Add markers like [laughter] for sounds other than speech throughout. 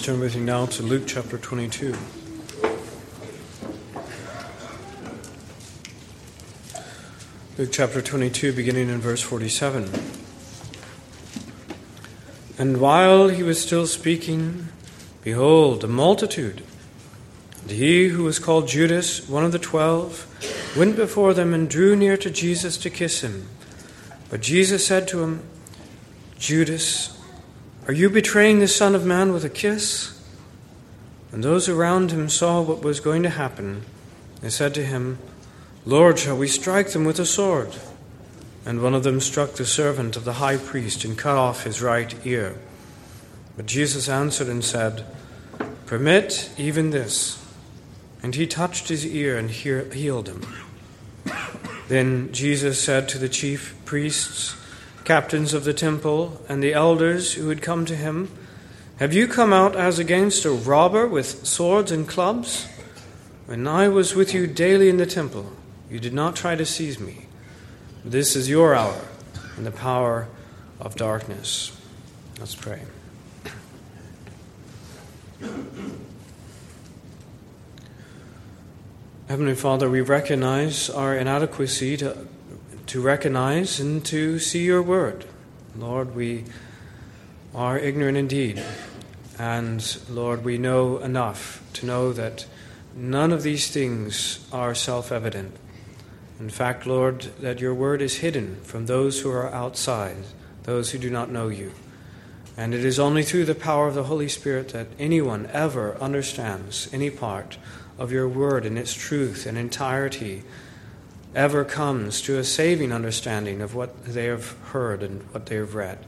Please turn with me now to Luke chapter 22. Luke chapter 22, beginning in verse 47. And while he was still speaking, behold, a multitude, and he who was called Judas, one of the twelve, went before them and drew near to Jesus to kiss him. But Jesus said to him, Judas, are you betraying the Son of Man with a kiss? And those around him saw what was going to happen, they said to him, Lord, shall we strike them with a sword? And one of them struck the servant of the high priest and cut off his right ear. But Jesus answered and said, Permit even this. And he touched his ear and healed him. Then Jesus said to the chief priests, captains of the temple, and the elders who had come to him, Have you come out as against a robber with swords and clubs? When I was with you daily in the temple, you did not try to seize me. This is your hour and the power of darkness. Let's pray. Heavenly Father, we recognize our inadequacy to to recognize and to see your word. Lord, we are ignorant indeed. And Lord, we know enough to know that none of these things are self evident. In fact, Lord, that your word is hidden from those who are outside, those who do not know you. And it is only through the power of the Holy Spirit that anyone ever understands any part of your word and its truth and entirety ever comes to a saving understanding of what they have heard and what they have read.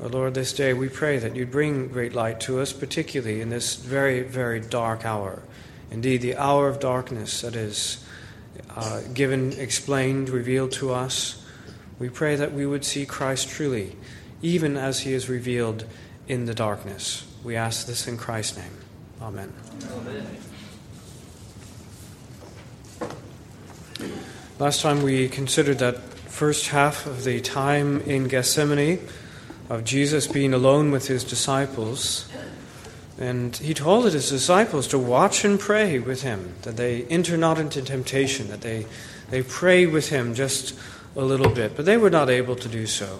Oh Lord, this day we pray that you'd bring great light to us, particularly in this very, very dark hour. Indeed, the hour of darkness that is uh, given, explained, revealed to us. We pray that we would see Christ truly, even as he is revealed in the darkness. We ask this in Christ's name. Amen. Amen. Last time we considered that first half of the time in Gethsemane of Jesus being alone with his disciples. And he told his disciples to watch and pray with him, that they enter not into temptation, that they, they pray with him just a little bit. But they were not able to do so.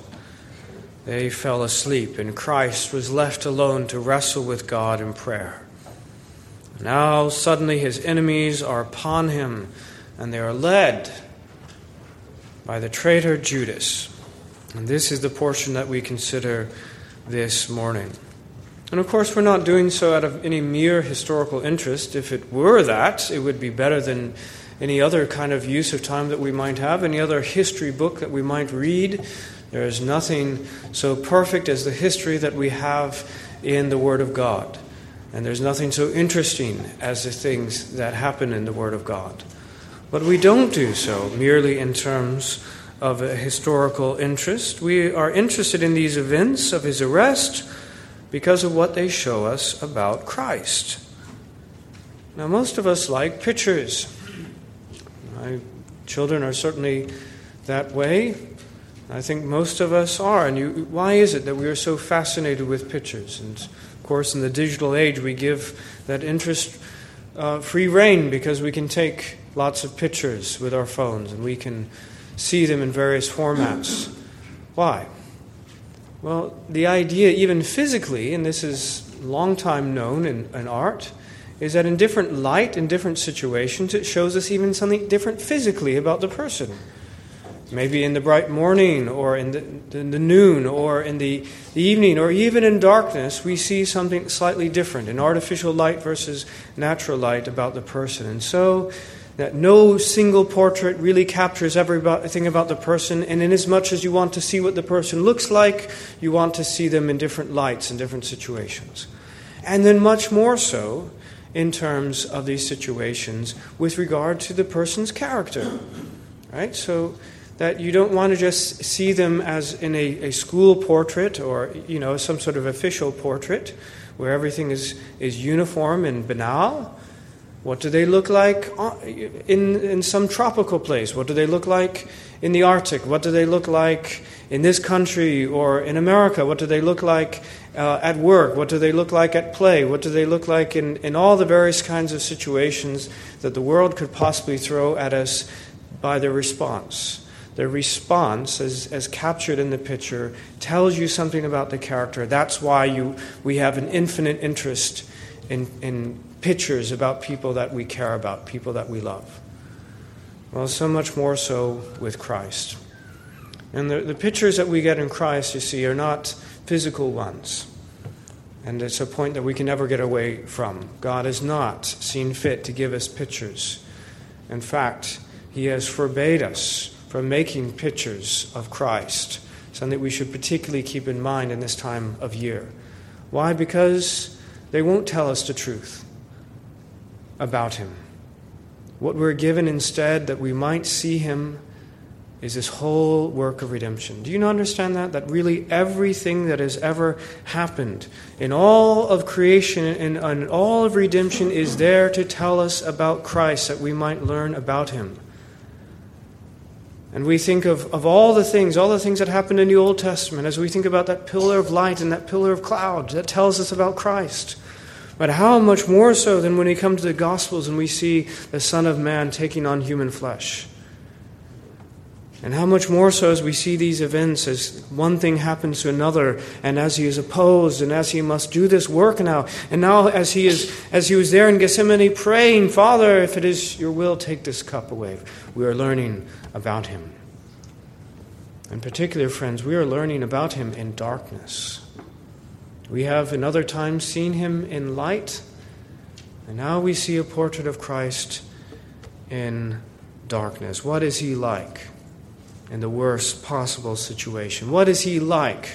They fell asleep, and Christ was left alone to wrestle with God in prayer. Now, suddenly, his enemies are upon him, and they are led by the traitor Judas. And this is the portion that we consider this morning. And of course, we're not doing so out of any mere historical interest. If it were that, it would be better than any other kind of use of time that we might have, any other history book that we might read. There is nothing so perfect as the history that we have in the Word of God. And there's nothing so interesting as the things that happen in the Word of God. But we don't do so merely in terms of a historical interest. We are interested in these events of his arrest because of what they show us about Christ. Now, most of us like pictures. My children are certainly that way. I think most of us are. And you, why is it that we are so fascinated with pictures? And of course, in the digital age, we give that interest uh, free rein because we can take lots of pictures with our phones and we can see them in various formats. Why? Well, the idea, even physically, and this is long time known in, in art, is that in different light, in different situations, it shows us even something different physically about the person. Maybe in the bright morning, or in the, in the noon, or in the, the evening, or even in darkness, we see something slightly different in artificial light versus natural light about the person. And so, that no single portrait really captures everything about the person, and inasmuch as much as you want to see what the person looks like, you want to see them in different lights in different situations. And then, much more so, in terms of these situations with regard to the person's character. Right? So that you don't want to just see them as in a, a school portrait or you know some sort of official portrait where everything is, is uniform and banal What do they look like in, in some tropical place? What do they look like in the Arctic? What do they look like in this country or in America? What do they look like uh, at work? What do they look like at play? What do they look like in, in all the various kinds of situations that the world could possibly throw at us by their response? Their response, as, as captured in the picture, tells you something about the character. That's why you, we have an infinite interest in, in pictures about people that we care about, people that we love. Well, so much more so with Christ. And the, the pictures that we get in Christ, you see, are not physical ones. And it's a point that we can never get away from. God has not seen fit to give us pictures. In fact, He has forbade us from making pictures of Christ, something that we should particularly keep in mind in this time of year. Why? Because they won't tell us the truth about him. What we're given instead, that we might see him, is this whole work of redemption. Do you not understand that? That really everything that has ever happened in all of creation and, all of redemption is there to tell us about Christ, that we might learn about him. And we think of, of all the things, all the things that happened in the Old Testament, as we think about that pillar of light and that pillar of cloud that tells us about Christ. But how much more so than when we come to the Gospels and we see the Son of Man taking on human flesh? And how much more so as we see these events as one thing happens to another, and as he is opposed, and as he must do this work now, and now as he is as he was there in Gethsemane praying, Father, if it is your will, take this cup away. We are learning about him. In particular, friends, we are learning about him in darkness. We have in other times seen him in light, and now we see a portrait of Christ in darkness. What is he like in the worst possible situation? What is he like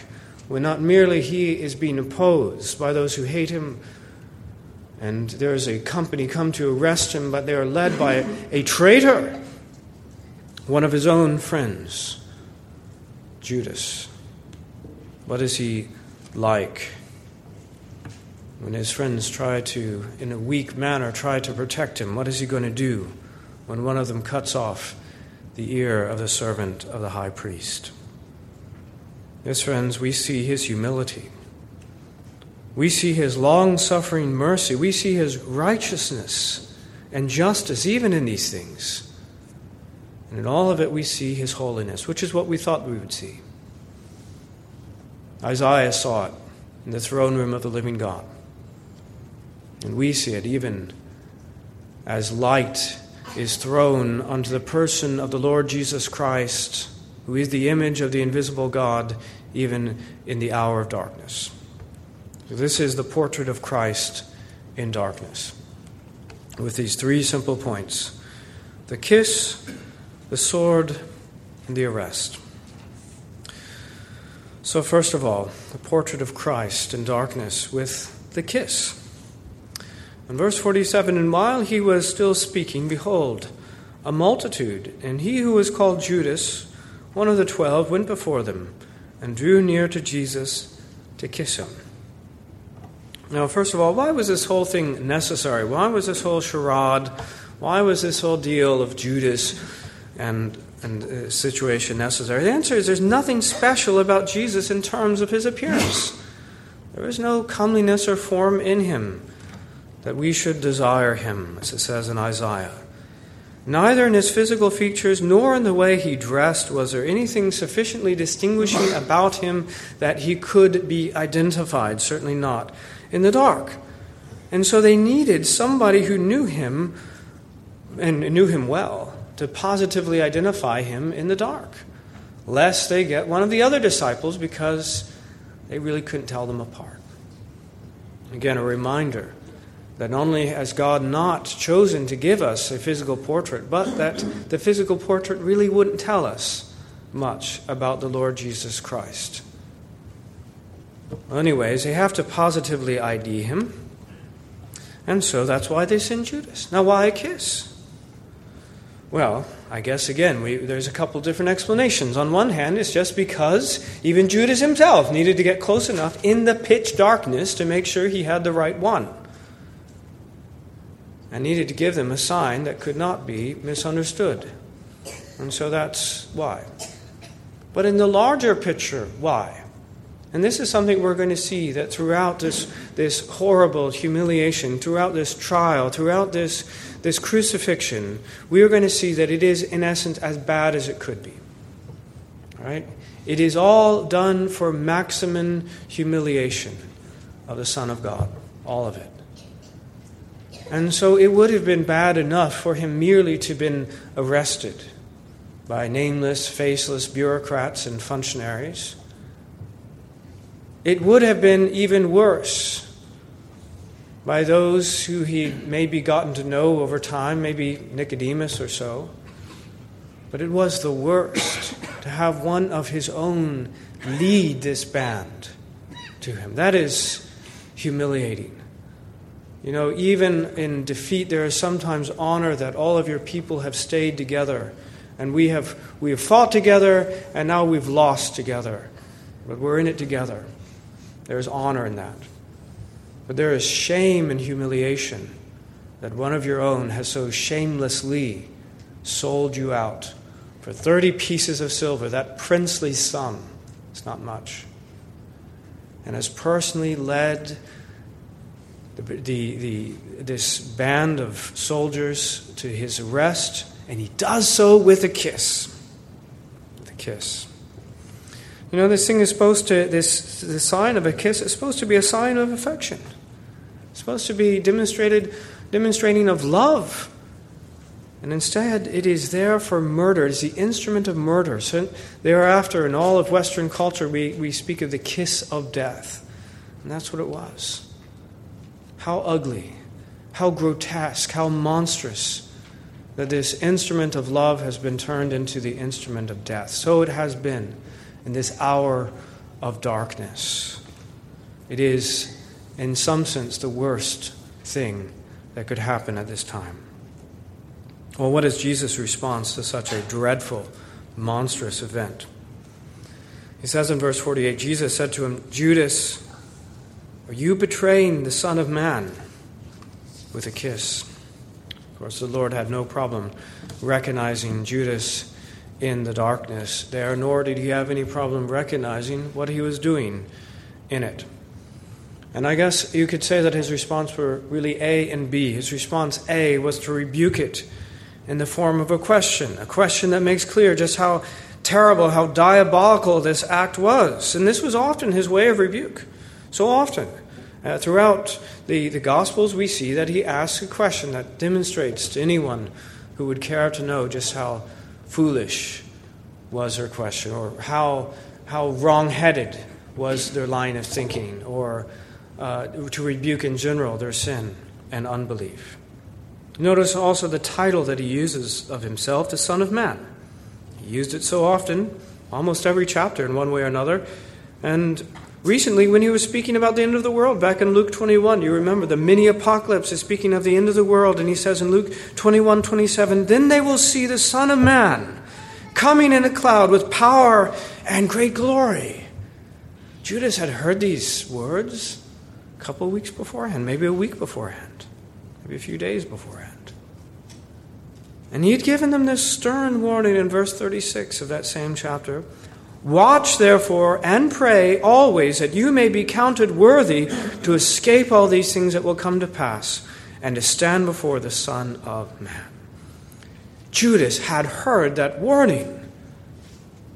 when not merely he is being opposed by those who hate him, and there is a company come to arrest him, but they are led by a, a traitor, one of his own friends, Judas. What is he like? When his friends try to, in a weak manner, try to protect him, what is he going to do when one of them cuts off the ear of the servant of the high priest? Yes, friends, we see his humility. We see his long suffering mercy. We see his righteousness and justice, even in these things. And in all of it, we see his holiness, which is what we thought we would see. Isaiah saw it in the throne room of the living God. And we see it even as light is thrown onto the person of the Lord Jesus Christ, who is the image of the invisible God, even in the hour of darkness. So this is the portrait of Christ in darkness, with these three simple points the kiss, the sword, and the arrest. So, first of all, the portrait of Christ in darkness with the kiss. In verse 47, and while he was still speaking, behold, a multitude, and he who was called Judas, one of the twelve, went before them and drew near to Jesus to kiss him. Now, first of all, why was this whole thing necessary? Why was this whole charade? Why was this whole deal of Judas and, and uh, situation necessary? The answer is there's nothing special about Jesus in terms of his appearance. There is no comeliness or form in him that we should desire him, as it says in Isaiah. Neither in his physical features nor in the way he dressed was there anything sufficiently distinguishing about him that he could be identified, certainly not in the dark. And so they needed somebody who knew him and knew him well to positively identify him in the dark, lest they get one of the other disciples because they really couldn't tell them apart. Again, a reminder that not only has God not chosen to give us a physical portrait, but that the physical portrait really wouldn't tell us much about the Lord Jesus Christ. Anyways, they have to positively ID him. And so that's why they send Judas. Now, why a kiss? Well, I guess again, we, there's a couple different explanations. On one hand, it's just because even Judas himself needed to get close enough in the pitch darkness to make sure he had the right one. And needed to give them a sign that could not be misunderstood. And so that's why. But in the larger picture, why? And this is something we're going to see that throughout this, this horrible humiliation, throughout this trial, throughout this, this crucifixion, we are going to see that it is, in essence, as bad as it could be. Right? It is all done for maximum humiliation of the Son of God. All of it. And so it would have been bad enough for him merely to have been arrested by nameless, faceless bureaucrats and functionaries. It would have been even worse by those who he maybe gotten to know over time, maybe Nicodemus or so. But it was the worst to have one of his own lead this band to him. That is humiliating. You know, even in defeat, there is sometimes honor that all of your people have stayed together. And we have, we have fought together, and now we've lost together. But we're in it together. There is honor in that. But there is shame and humiliation that one of your own has so shamelessly sold you out for 30 pieces of silver, that princely sum. It's not much. And has personally led the, the, this band of soldiers to his arrest, and he does so with a kiss. With a kiss. You know, this thing is supposed to, this the sign of a kiss is supposed to be a sign of affection. It's supposed to be demonstrated, demonstrating of love. And instead, it is there for murder. It's the instrument of murder. So thereafter, in all of Western culture, we, we speak of the kiss of death. And that's what it was. How ugly, how grotesque, how monstrous that this instrument of love has been turned into the instrument of death. So it has been in this hour of darkness. It is, in some sense, the worst thing that could happen at this time. Well, what is Jesus' response to such a dreadful, monstrous event? He says in verse 48 Jesus said to him, Judas, are you betraying the Son of Man with a kiss? Of course, the Lord had no problem recognizing Judas in the darkness there, nor did he have any problem recognizing what he was doing in it. And I guess you could say that his response were really A and B. His response A was to rebuke it in the form of a question, a question that makes clear just how terrible, how diabolical this act was. And this was often his way of rebuke. So often. Uh, throughout the, the Gospels, we see that he asks a question that demonstrates to anyone who would care to know just how foolish was her question, or how, how wrong headed was their line of thinking, or uh, to rebuke in general their sin and unbelief. Notice also the title that he uses of himself, the Son of Man. He used it so often, almost every chapter in one way or another. And Recently, when he was speaking about the end of the world, back in Luke 21, you remember the mini apocalypse is speaking of the end of the world, and he says in Luke 21 27, Then they will see the Son of Man coming in a cloud with power and great glory. Judas had heard these words a couple weeks beforehand, maybe a week beforehand, maybe a few days beforehand. And he had given them this stern warning in verse 36 of that same chapter Watch, therefore, and pray always that you may be counted worthy to escape all these things that will come to pass and to stand before the Son of Man. Judas had heard that warning.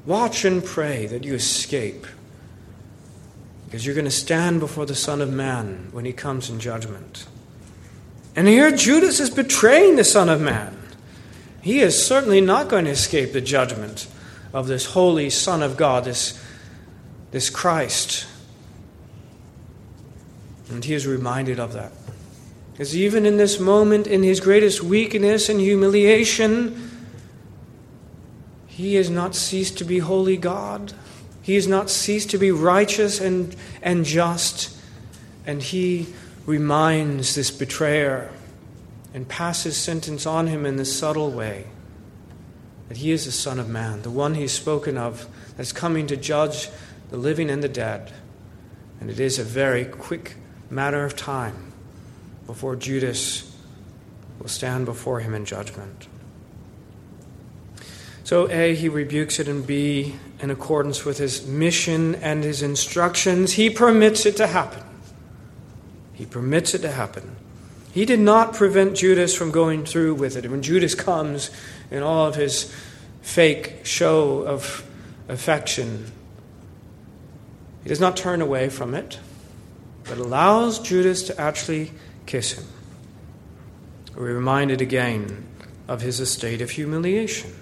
Watch and pray that you escape, because you're going to stand before the Son of Man when he comes in judgment. And here Judas is betraying the Son of Man. He is certainly not going to escape the judgment of this holy Son of God, this, this Christ. And he is reminded of that. Because even in this moment, in his greatest weakness and humiliation, he has not ceased to be holy God. He has not ceased to be righteous and, and just. And he reminds this betrayer and passes sentence on him in this subtle way that he is the Son of Man, the one he's spoken of that's coming to judge the living and the dead. And it is a very quick matter of time before Judas will stand before him in judgment. So, A, he rebukes it, and B, in accordance with his mission and his instructions, he permits it to happen. He permits it to happen. He did not prevent Judas from going through with it. When Judas comes in all of his fake show of affection, he does not turn away from it, but allows Judas to actually kiss him. We're reminded again of his estate of humiliation.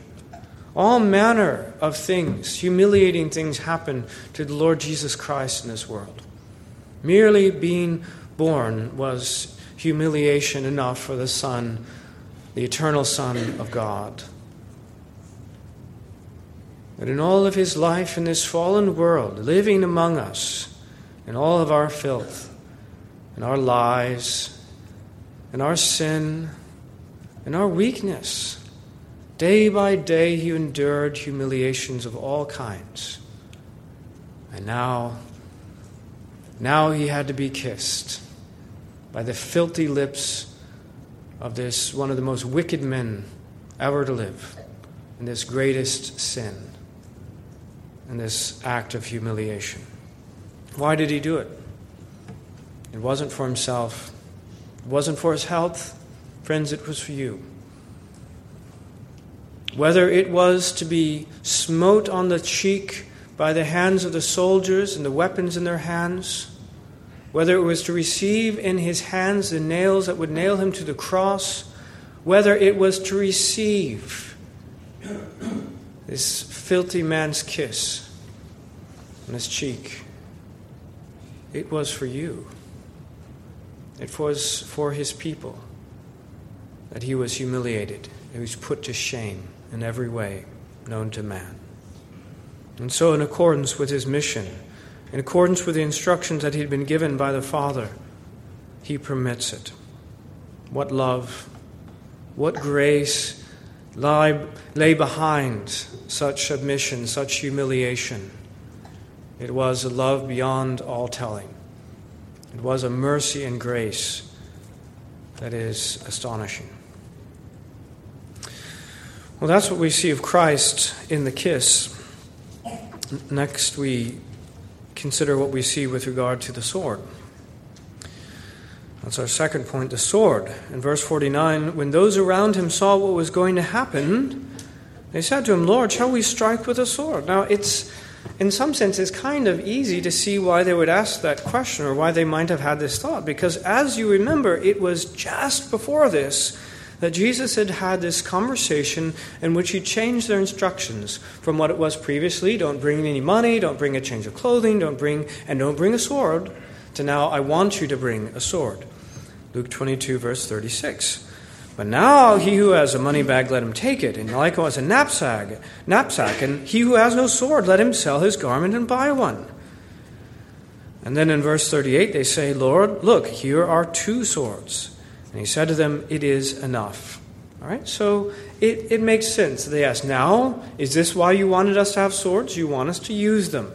All manner of things, humiliating things, happen to the Lord Jesus Christ in this world. Merely being born was humiliation enough for the Son, the eternal Son of God. But in all of his life in this fallen world, living among us, in all of our filth, in our lies, in our sin, in our weakness, day by day he endured humiliations of all kinds. And now, now he had to be kissed by the filthy lips of this one of the most wicked men ever to live in this greatest sin in this act of humiliation. Why did he do it? It wasn't for himself, it wasn't for his health. Friends, it was for you. Whether it was to be smote on the cheek by the hands of the soldiers and the weapons in their hands, whether it was to receive in his hands the nails that would nail him to the cross, whether it was to receive this filthy man's kiss on his cheek, it was for you. It was for his people that he was humiliated, he was put to shame in every way known to man. And so, in accordance with his mission, in accordance with the instructions that he had been given by the Father, he permits it. What love, what grace lie, lay behind such submission, such humiliation. It was a love beyond all telling. It was a mercy and grace that is astonishing. Well, that's what we see of Christ in the kiss. Next, we consider what we see with regard to the sword. That's our second point the sword. In verse 49, when those around him saw what was going to happen, they said to him, Lord, shall we strike with a sword? Now, it's, in some sense, it's kind of easy to see why they would ask that question or why they might have had this thought. Because as you remember, it was just before this that Jesus had had this conversation in which he changed their instructions from what it was previously don't bring any money, don't bring a change of clothing, don't bring, and don't bring a sword, to now I want you to bring a sword. Luke 22, verse 36. But now he who has a money bag, let him take it, and likewise a knapsack, knapsack, and he who has no sword, let him sell his garment and buy one. And then in verse 38, they say, Lord, look, here are two swords. And he said to them, It is enough. All right, so it, it makes sense. They ask, Now, is this why you wanted us to have swords? You want us to use them.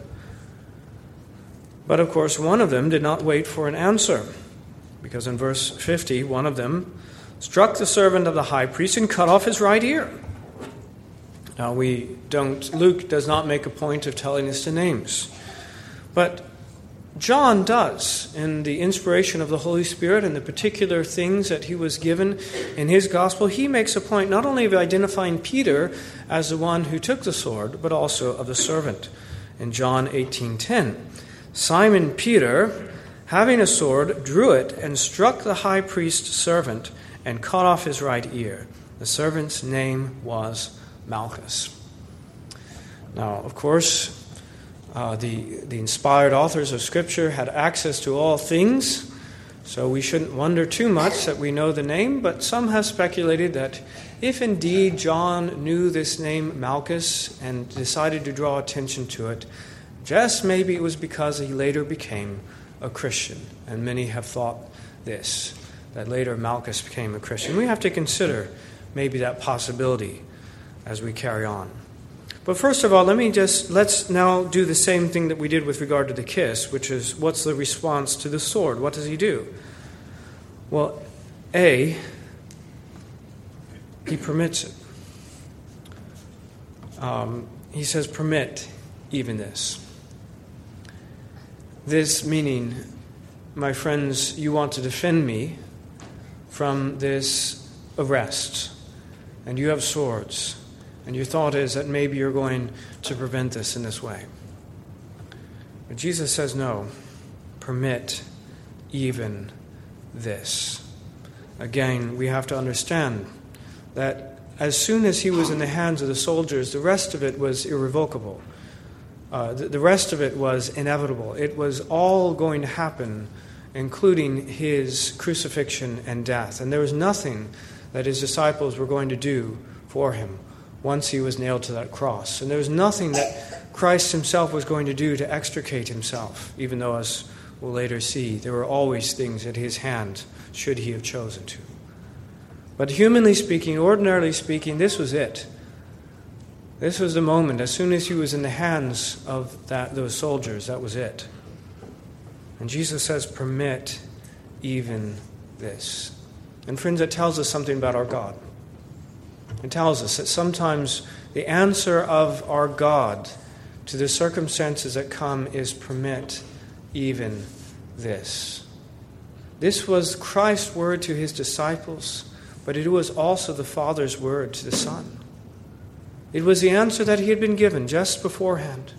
But of course, one of them did not wait for an answer, because in verse 50, one of them struck the servant of the high priest and cut off his right ear. Now, we don't, Luke does not make a point of telling us the names. But John does in the inspiration of the Holy Spirit and the particular things that he was given in his gospel. He makes a point not only of identifying Peter as the one who took the sword, but also of the servant. In John 18:10, Simon Peter, having a sword, drew it and struck the high priest's servant and cut off his right ear. The servant's name was Malchus. Now, of course, uh, the, the inspired authors of Scripture had access to all things, so we shouldn't wonder too much that we know the name, but some have speculated that if indeed John knew this name Malchus and decided to draw attention to it, just maybe it was because he later became a Christian. And many have thought this, that later Malchus became a Christian. We have to consider maybe that possibility as we carry on. But first of all, let me just let's now do the same thing that we did with regard to the kiss, which is what's the response to the sword? What does he do? Well, A, he permits it. Um, he says, Permit even this. This meaning, my friends, you want to defend me from this arrest, and you have swords, and your thought is that maybe you're going to prevent this in this way. But Jesus says, No, permit even this. Again, we have to understand that as soon as he was in the hands of the soldiers, the rest of it was irrevocable. Uh, the, the rest of it was inevitable. It was all going to happen, including his crucifixion and death. And there was nothing that his disciples were going to do for him once he was nailed to that cross. And there was nothing that Christ himself was going to do to extricate himself, even though, as we'll later see, there were always things at his hand, should he have chosen to. But humanly speaking, ordinarily speaking, this was it. This was the moment. As soon as he was in the hands of that, those soldiers, that was it. And Jesus says, Permit even this. And friends, it tells us something about our God. It tells us that sometimes the answer of our God to the circumstances that come is permit even this. This was Christ's word to his disciples but it was also the Father's word to the Son. It was the answer that he had been given just beforehand.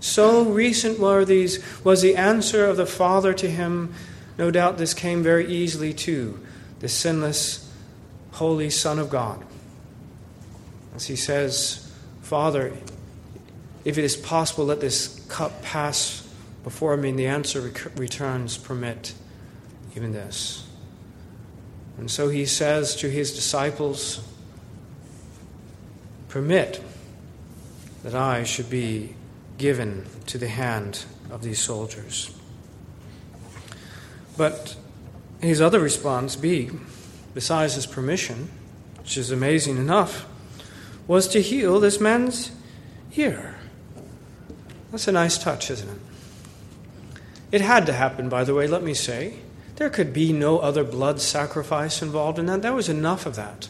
So recent were these, was the answer of the Father to him. No doubt this came very easily to the sinless, holy Son of God. As he says, Father, if it is possible, let this cup pass before me. And the answer returns, permit even this. And so he says to his disciples, Permit that I should be given to the hand of these soldiers. But his other response, B, besides his permission, which is amazing enough, was to heal this man's ear. That's a nice touch, isn't it? It had to happen, by the way, let me say. There could be no other blood sacrifice involved in that. There was enough of that.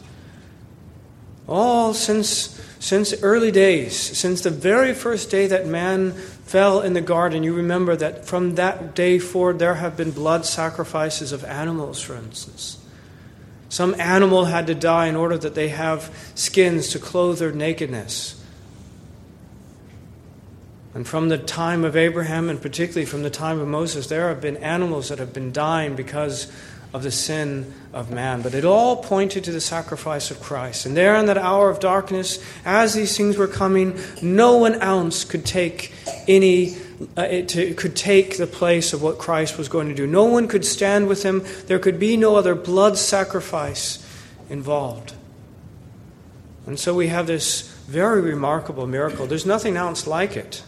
All since, since early days, since the very first day that man fell in the garden, you remember that from that day forward there have been blood sacrifices of animals, for instance. Some animal had to die in order that they have skins to clothe their nakedness. And from the time of Abraham, and particularly from the time of Moses, there have been animals that have been dying because of the sin of man. But it all pointed to the sacrifice of Christ. And there in that hour of darkness, as these things were coming, no one else could take any. Uh, it to, could take the place of what Christ was going to do. No one could stand with him. There could be no other blood sacrifice involved. And so we have this very remarkable miracle. There's nothing else like it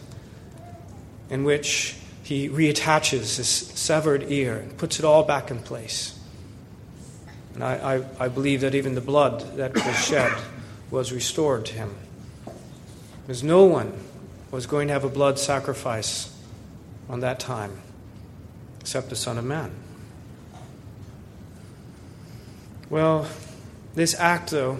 in which he reattaches his severed ear and puts it all back in place. And I, I, I, believe that even the blood that was [coughs] shed was restored to him. Because no one was going to have a blood sacrifice on that time except the Son of Man. Well, this act, though,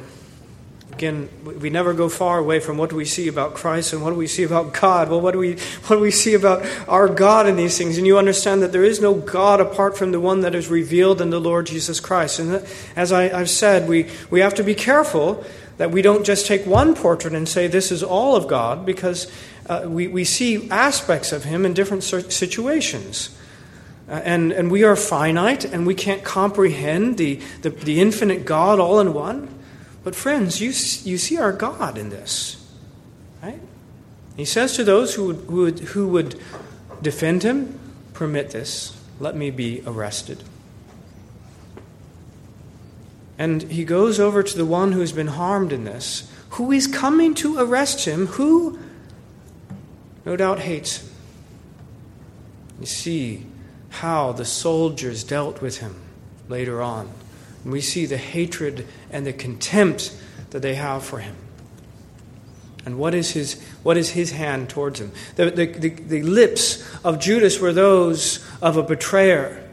Again, we never go far away from what do we see about Christ and what do we see about God. Well, what do we [laughs] what do we see about our God in these things? And you understand that there is no God apart from the one that is revealed in the Lord Jesus Christ. And as I, have said, we, we have to be careful that we don't just take one portrait and say this is all of God, because uh, we, we see aspects of Him in different situations. Uh, and, and we are finite and we can't comprehend the, the, the infinite God all in one. But, friends, you, you see our God in this. Right? He says to those who would, who would, who would defend him, Permit this. Let me be arrested. And he goes over to the one who's been harmed in this, who is coming to arrest him, who no doubt hates him. You see how the soldiers dealt with him later on. And we see the hatred and the contempt that they have for him. And what is his, what is his hand towards him? The, the, the, the lips of Judas were those of a betrayer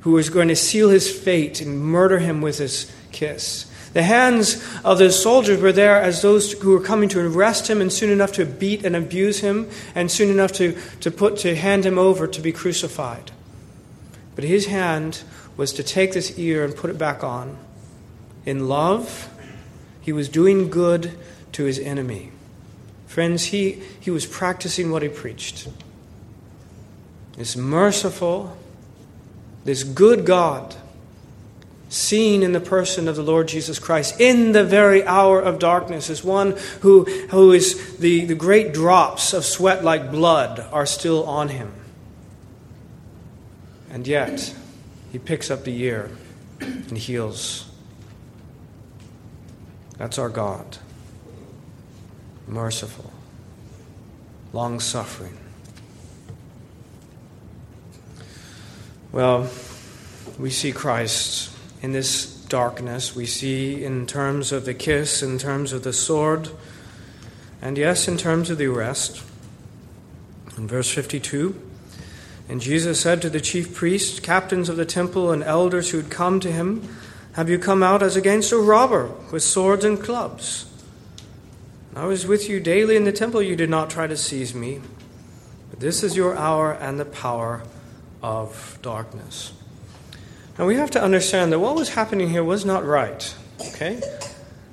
who was going to seal his fate and murder him with his kiss. The hands of the soldiers were there as those who were coming to arrest him and soon enough to beat and abuse him and soon enough to, to, put, to hand him over to be crucified. But his hand was to take this ear and put it back on. In love, he was doing good to his enemy. Friends, he, he was practicing what he preached. This merciful, this good God seen in the person of the Lord Jesus Christ in the very hour of darkness is one who, who is the, the great drops of sweat like blood are still on him. And yet, he picks up the ear and heals. That's our God. Merciful, long suffering. Well, we see Christ in this darkness. We see in terms of the kiss, in terms of the sword, and yes, in terms of the arrest. In verse 52, and Jesus said to the chief priests, captains of the temple, and elders who had come to him, Have you come out as against a robber with swords and clubs? I was with you daily in the temple, you did not try to seize me. But this is your hour and the power of darkness. And we have to understand that what was happening here was not right. Okay?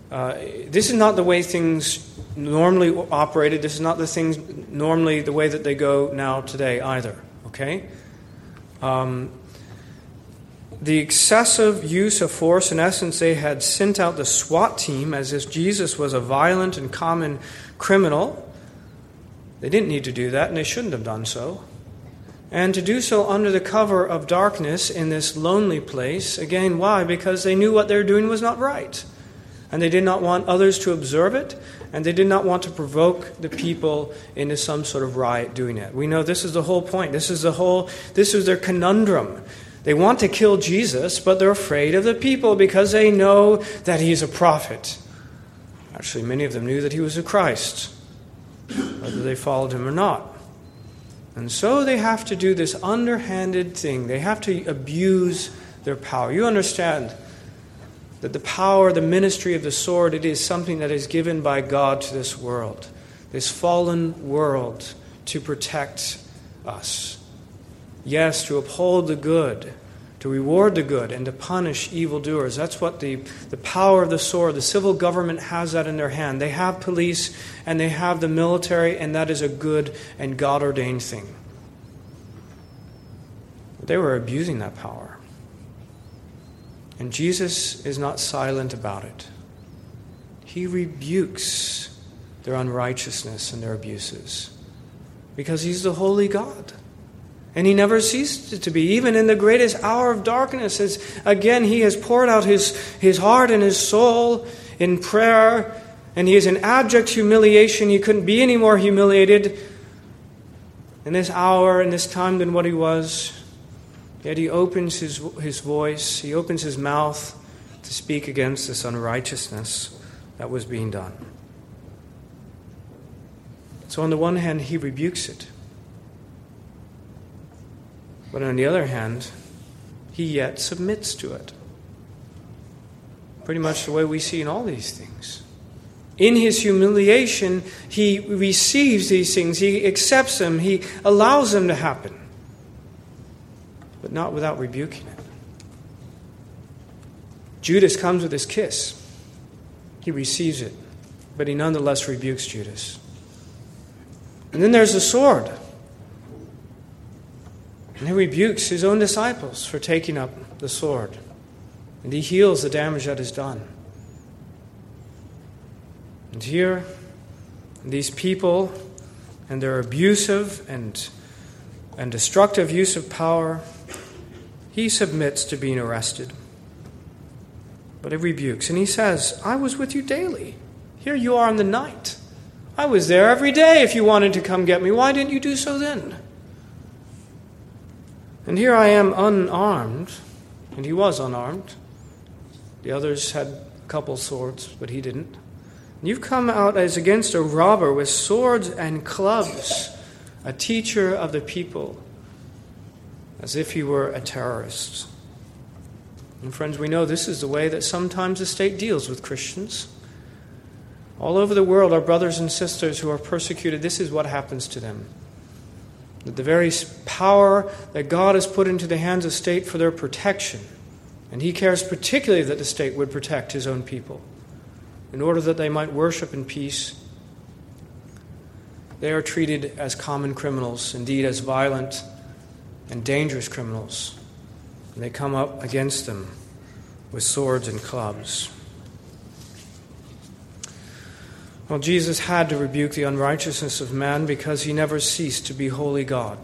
Uh, this is not the way things normally operated. This is not the things normally the way that they go now today either. Okay? Um, the excessive use of force, in essence, they had sent out the SWAT team as if Jesus was a violent and common criminal. They didn't need to do that, and they shouldn't have done so and to do so under the cover of darkness in this lonely place. Again, why? Because they knew what they were doing was not right. And they did not want others to observe it, and they did not want to provoke the people into some sort of riot doing it. We know this is the whole point. This is the whole this is their conundrum. They want to kill Jesus, but they're afraid of the people because they know that he's a prophet. Actually, many of them knew that he was a Christ, whether they followed him or not. And so they have to do this underhanded thing. They have to abuse their power. You understand that the power, the ministry of the sword, it is something that is given by God to this world, this fallen world, to protect us. Yes, to uphold the good, to reward the good, and to punish evildoers. That's what the, the power of the sword, the civil government has that in their hand. They have police and they have the military, and that is a good and God ordained thing. They were abusing that power. And Jesus is not silent about it. He rebukes their unrighteousness and their abuses because He's the holy God. And he never ceased to be, even in the greatest hour of darkness, as again he has poured out his, his heart and his soul in prayer and he is in abject humiliation. He couldn't be any more humiliated in this hour, in this time, than what he was. Yet he opens his, his voice, he opens his mouth to speak against this unrighteousness that was being done. So, on the one hand, he rebukes it. But on the other hand, he yet submits to it. Pretty much the way we see in all these things. In his humiliation, he receives these things, he accepts them, he allows them to happen, but not without rebuking it. Judas comes with his kiss. He receives it, but he nonetheless rebukes Judas. And then there's the sword. And he rebukes his own disciples for taking up the sword. And he heals the damage that is done. And here, these people and their abusive and, and destructive use of power, he submits to being arrested. But he rebukes. And he says, I was with you daily. Here you are in the night. I was there every day if you wanted to come get me. Why didn't you do so then? And here I am unarmed, and he was unarmed. The others had a couple swords, but he didn't. And You've come out as against a robber with swords and clubs, a teacher of the people, as if you were a terrorist. And friends, we know this is the way that sometimes the state deals with Christians. All over the world, our brothers and sisters who are persecuted, this is what happens to them. That the very power that God has put into the hands of state for their protection, and He cares particularly that the state would protect His own people in order that they might worship in peace, they are treated as common criminals, indeed, as violent and dangerous criminals. And they come up against them with swords and clubs. Well, Jesus had to rebuke the unrighteousness of man because he never ceased to be holy God.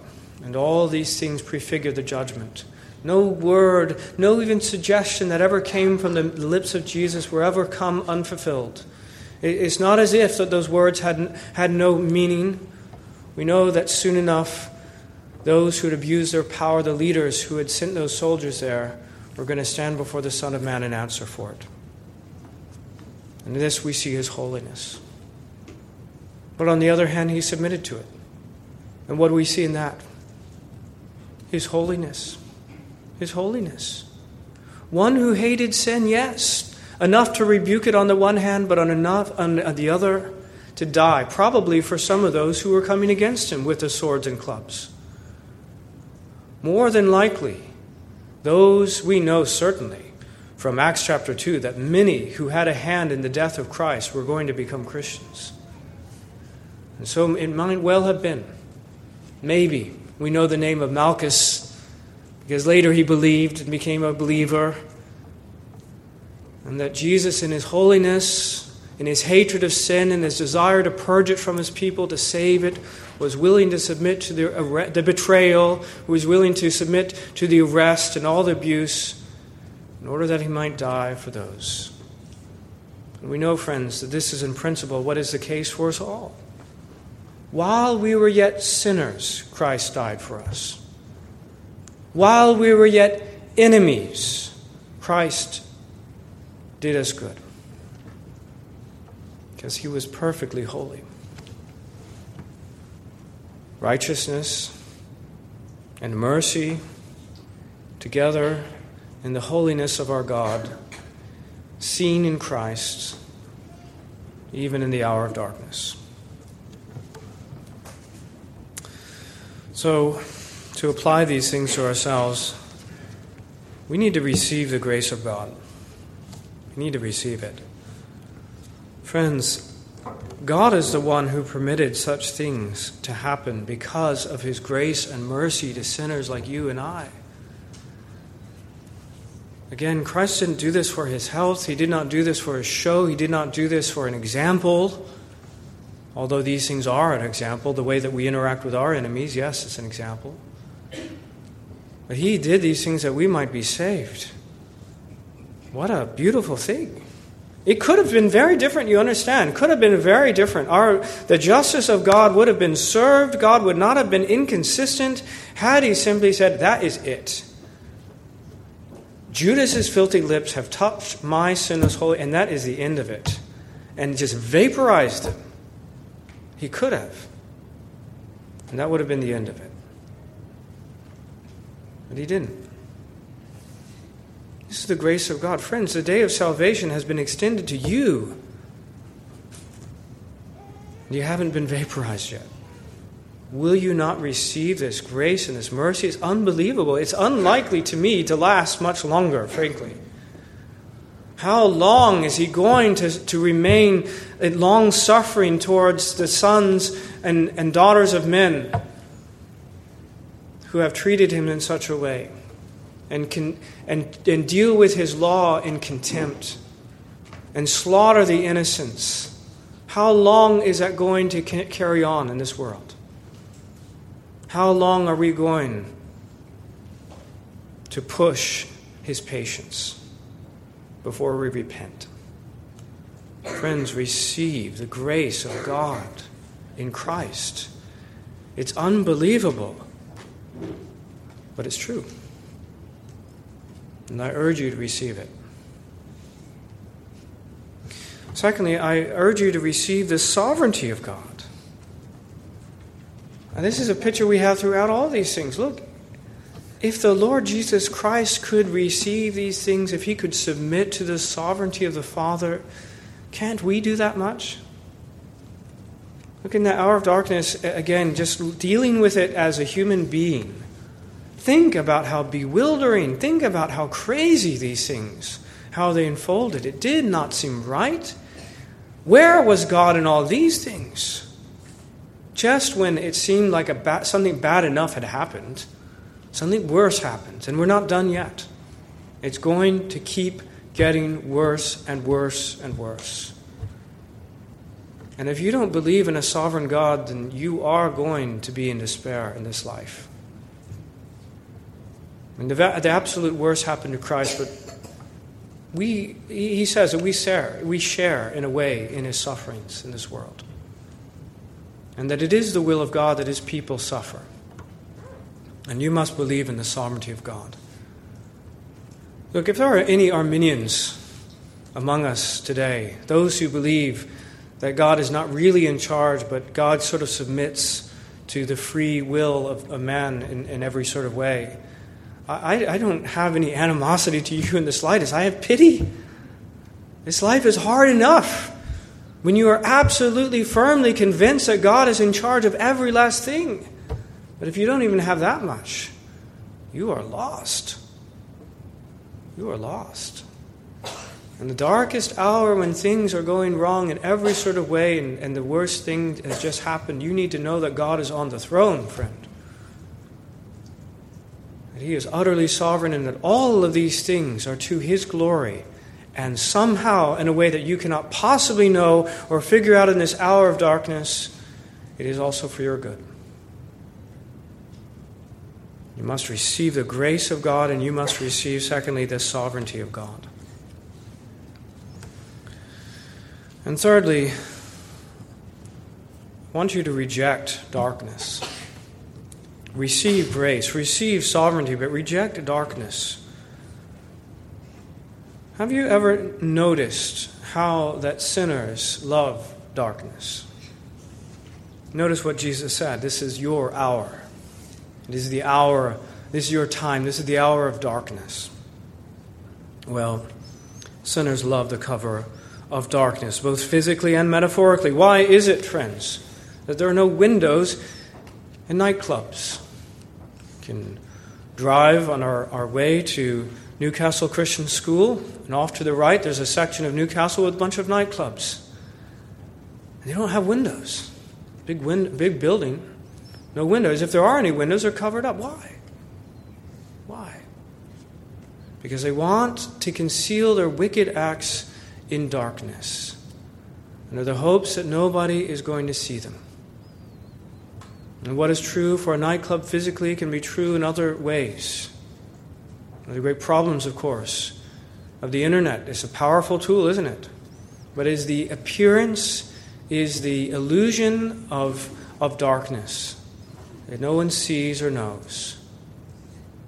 And all these things prefigure the judgment. No word, no even suggestion that ever came from the lips of Jesus were ever come unfulfilled. It's not as if that those words had, had no meaning. We know that soon enough, those who had abused their power, the leaders who had sent those soldiers there, were going to stand before the Son of Man and answer for it. And in this we see his holiness. But on the other hand, he submitted to it. And what do we see in that? His holiness. His holiness. One who hated sin, yes, enough to rebuke it on the one hand, but on, enough, on the other to die, probably for some of those who were coming against him with the swords and clubs. More than likely, those we know certainly from Acts chapter 2 that many who had a hand in the death of Christ were going to become Christians. And so it might well have been. Maybe we know the name of Malchus because later he believed and became a believer. And that Jesus, in his holiness, in his hatred of sin, and his desire to purge it from his people, to save it, was willing to submit to the, the betrayal, was willing to submit to the arrest and all the abuse in order that he might die for those. And we know, friends, that this is in principle what is the case for us all. While we were yet sinners, Christ died for us. While we were yet enemies, Christ did us good. Because he was perfectly holy. Righteousness and mercy together in the holiness of our God, seen in Christ, even in the hour of darkness. So, to apply these things to ourselves, we need to receive the grace of God. We need to receive it. Friends, God is the one who permitted such things to happen because of his grace and mercy to sinners like you and I. Again, Christ didn't do this for his health. He did not do this for his show. He did not do this for an example. Although these things are an example, the way that we interact with our enemies, yes, it's an example. But he did these things that we might be saved. What a beautiful thing. It could have been very different, you understand. Could have been very different. Our, the justice of God would have been served. God would not have been inconsistent had he simply said, That is it. Judas's filthy lips have touched my sinless holy, and that is the end of it. And just vaporized him. He could have. And that would have been the end of it. But he didn't. This is the grace of God. Friends, the day of salvation has been extended to you. You haven't been vaporized yet. Will you not receive this grace and this mercy? It's unbelievable. It's unlikely to me to last much longer, frankly. How long is he going to, to remain long suffering towards the sons and, and daughters of men who have treated him in such a way and, can, and, and deal with his law in contempt and slaughter the innocents? How long is that going to carry on in this world? How long are we going to push his patience? Before we repent. Friends, receive the grace of God in Christ. It's unbelievable, but it's true. And I urge you to receive it. Secondly, I urge you to receive the sovereignty of God. And this is a picture we have throughout all these things. Look, if the Lord Jesus Christ could receive these things, if he could submit to the sovereignty of the Father, can't we do that much? Look in that hour of darkness, again, just dealing with it as a human being. Think about how bewildering, think about how crazy these things, how they unfolded. It did not seem right. Where was God in all these things? Just when it seemed like ba- something bad enough had happened, something worse happens, and we're not done yet. It's going to keep getting worse and worse and worse. And if you don't believe in a sovereign God, then you are going to be in despair in this life. And the, the absolute worst happened to Christ, but we, he says that we share, we share in a way in his sufferings in this world. And that it is the will of God that his people suffer. And you must believe in the sovereignty of God. Look, if there are any Arminians among us today, those who believe that God is not really in charge, but God sort of submits to the free will of a man in, in every sort of way. I, I don't have any animosity to you in the slightest. I have pity. This life is hard enough when you are absolutely firmly convinced that God is in charge of every last thing. But if you don't even have that much, you are lost. You are lost. In the darkest hour when things are going wrong in every sort of way and, and the worst thing has just happened, you need to know that God is on the throne, friend. That He is utterly sovereign and that all of these things are to His glory. And somehow, in a way that you cannot possibly know or figure out in this hour of darkness, it is also for your good. You must receive the grace of God, and you must receive, secondly, the sovereignty of God. And thirdly, I want you to reject darkness. Receive grace, receive sovereignty, but reject darkness. Have you ever noticed how that sinners love darkness? Notice what Jesus said. This is your hour. It is the hour, this is your time, this is the hour of darkness. Well, sinners love the cover of darkness, both physically and metaphorically. Why is it, friends, that there are no windows in nightclubs? We can drive on our, our way to Newcastle Christian School, and off to the right, there's a section of Newcastle with a bunch of nightclubs. They don't have windows. Big, win- big building, no windows. If there are any windows, they're covered up. Why? Why? Because they want to conceal their wicked acts in darkness under the hopes that nobody is going to see them. And what is true for a nightclub physically can be true in other ways. One of the great problems, of course, of the internet. It's a powerful tool, isn't it? But is the appearance, is the illusion of, of darkness that no one sees or knows.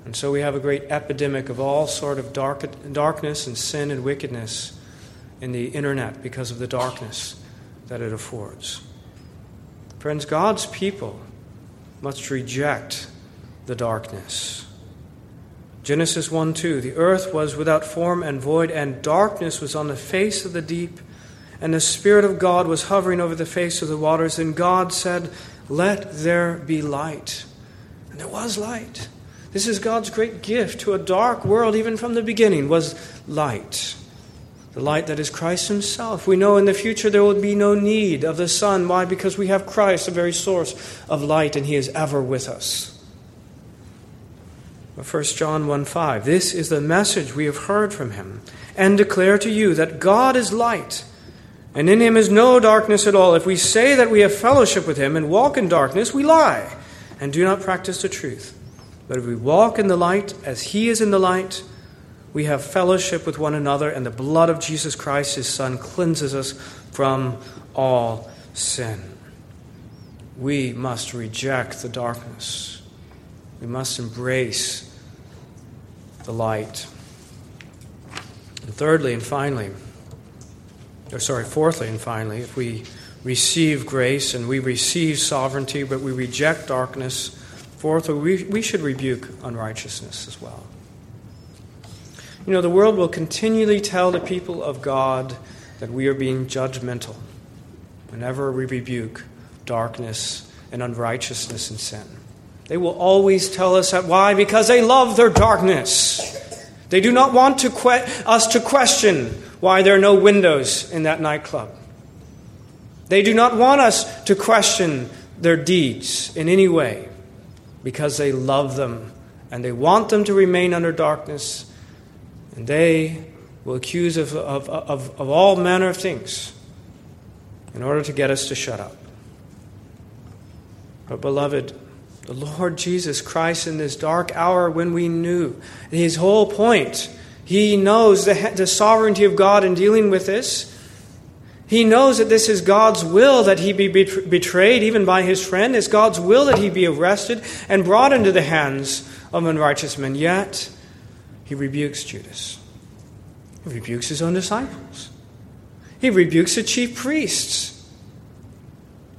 And so we have a great epidemic of all sort of dark, darkness and sin and wickedness in the internet because of the darkness that it affords. Friends, God's people must reject the darkness. Genesis 1 2 The earth was without form and void, and darkness was on the face of the deep, and the Spirit of God was hovering over the face of the waters. And God said, Let there be light. And there was light. This is God's great gift to a dark world, even from the beginning, was light the light that is Christ Himself. We know in the future there will be no need of the sun. Why? Because we have Christ, the very source of light, and He is ever with us. 1 John 1 5. This is the message we have heard from Him and declare to you that God is light, and in Him is no darkness at all. If we say that we have fellowship with Him and walk in darkness, we lie and do not practice the truth. But if we walk in the light as He is in the light, we have fellowship with one another, and the blood of Jesus Christ, his Son, cleanses us from all sin. We must reject the darkness. We must embrace the light. And thirdly and finally, or sorry, fourthly and finally, if we receive grace and we receive sovereignty, but we reject darkness, Fourthly, we, we should rebuke unrighteousness as well. You know, the world will continually tell the people of God that we are being judgmental whenever we rebuke darkness and unrighteousness and sin. They will always tell us that. Why? Because they love their darkness. They do not want to que- us to question why there are no windows in that nightclub. They do not want us to question their deeds in any way because they love them and they want them to remain under darkness and they will accuse of, of, of, of all manner of things in order to get us to shut up. But, beloved, the Lord Jesus Christ in this dark hour when we knew his whole point, he knows the, the sovereignty of God in dealing with this. He knows that this is God's will that he be betrayed, even by his friend. It's God's will that he be arrested and brought into the hands of unrighteous men. Yet, he rebukes Judas. He rebukes his own disciples. He rebukes the chief priests.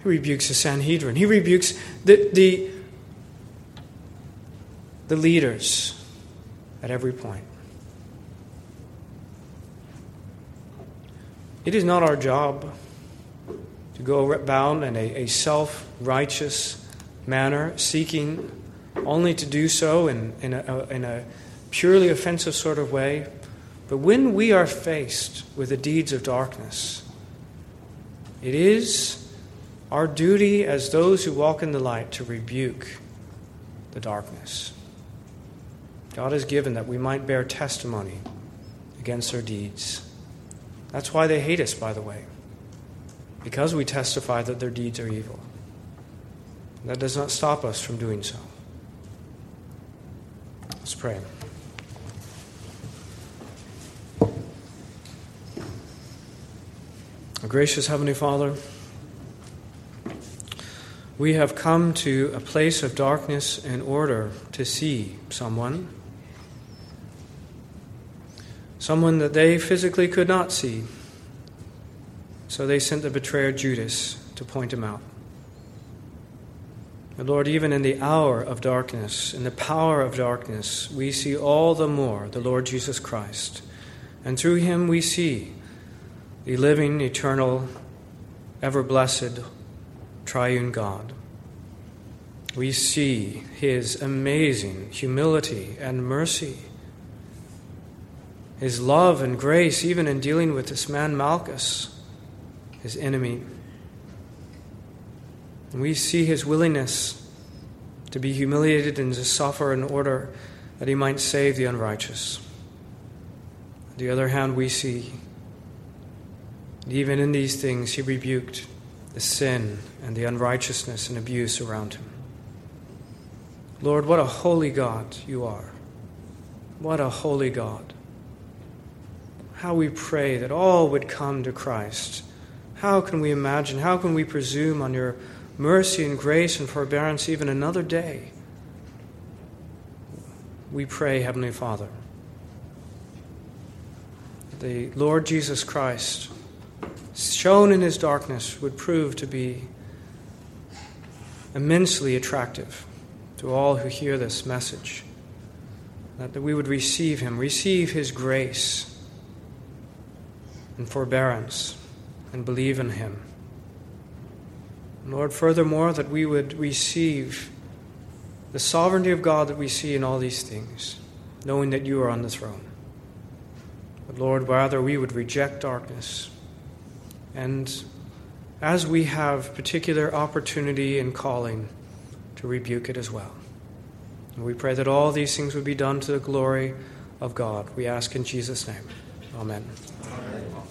He rebukes the Sanhedrin. He rebukes the, the, the leaders at every point. It is not our job to go about in a, a self righteous manner, seeking only to do so in, in, a, in a purely offensive sort of way. But when we are faced with the deeds of darkness, it is our duty as those who walk in the light to rebuke the darkness. God has given that we might bear testimony against their deeds. That's why they hate us, by the way, because we testify that their deeds are evil. That does not stop us from doing so. Let's pray. Gracious Heavenly Father, we have come to a place of darkness in order to see someone, someone that they physically could not see. So they sent the betrayer Judas to point him out. And Lord, even in the hour of darkness, in the power of darkness, we see all the more the Lord Jesus Christ. And through him we see the living, eternal, ever blessed, triune God. We see his amazing humility and mercy, his love and grace, even in dealing with this man Malchus, his enemy. And we see his willingness to be humiliated and to suffer in order that he might save the unrighteous. On the other hand, we see and even in these things, he rebuked the sin and the unrighteousness and abuse around him. Lord, what a holy God you are. What a holy God. How we pray that all would come to Christ. How can we imagine, how can we presume on your mercy and grace and forbearance even another day? We pray, Heavenly Father, that the Lord Jesus Christ shown in his darkness would prove to be immensely attractive to all who hear this message. That we would receive him, receive his grace and forbearance, and believe in him. Lord, furthermore, that we would receive the sovereignty of God that we see in all these things, knowing that you are on the throne. But Lord, rather we would reject darkness and as we have particular opportunity and calling to rebuke it as well. And we pray that all these things would be done to the glory of God. We ask in Jesus' name. Amen. Amen.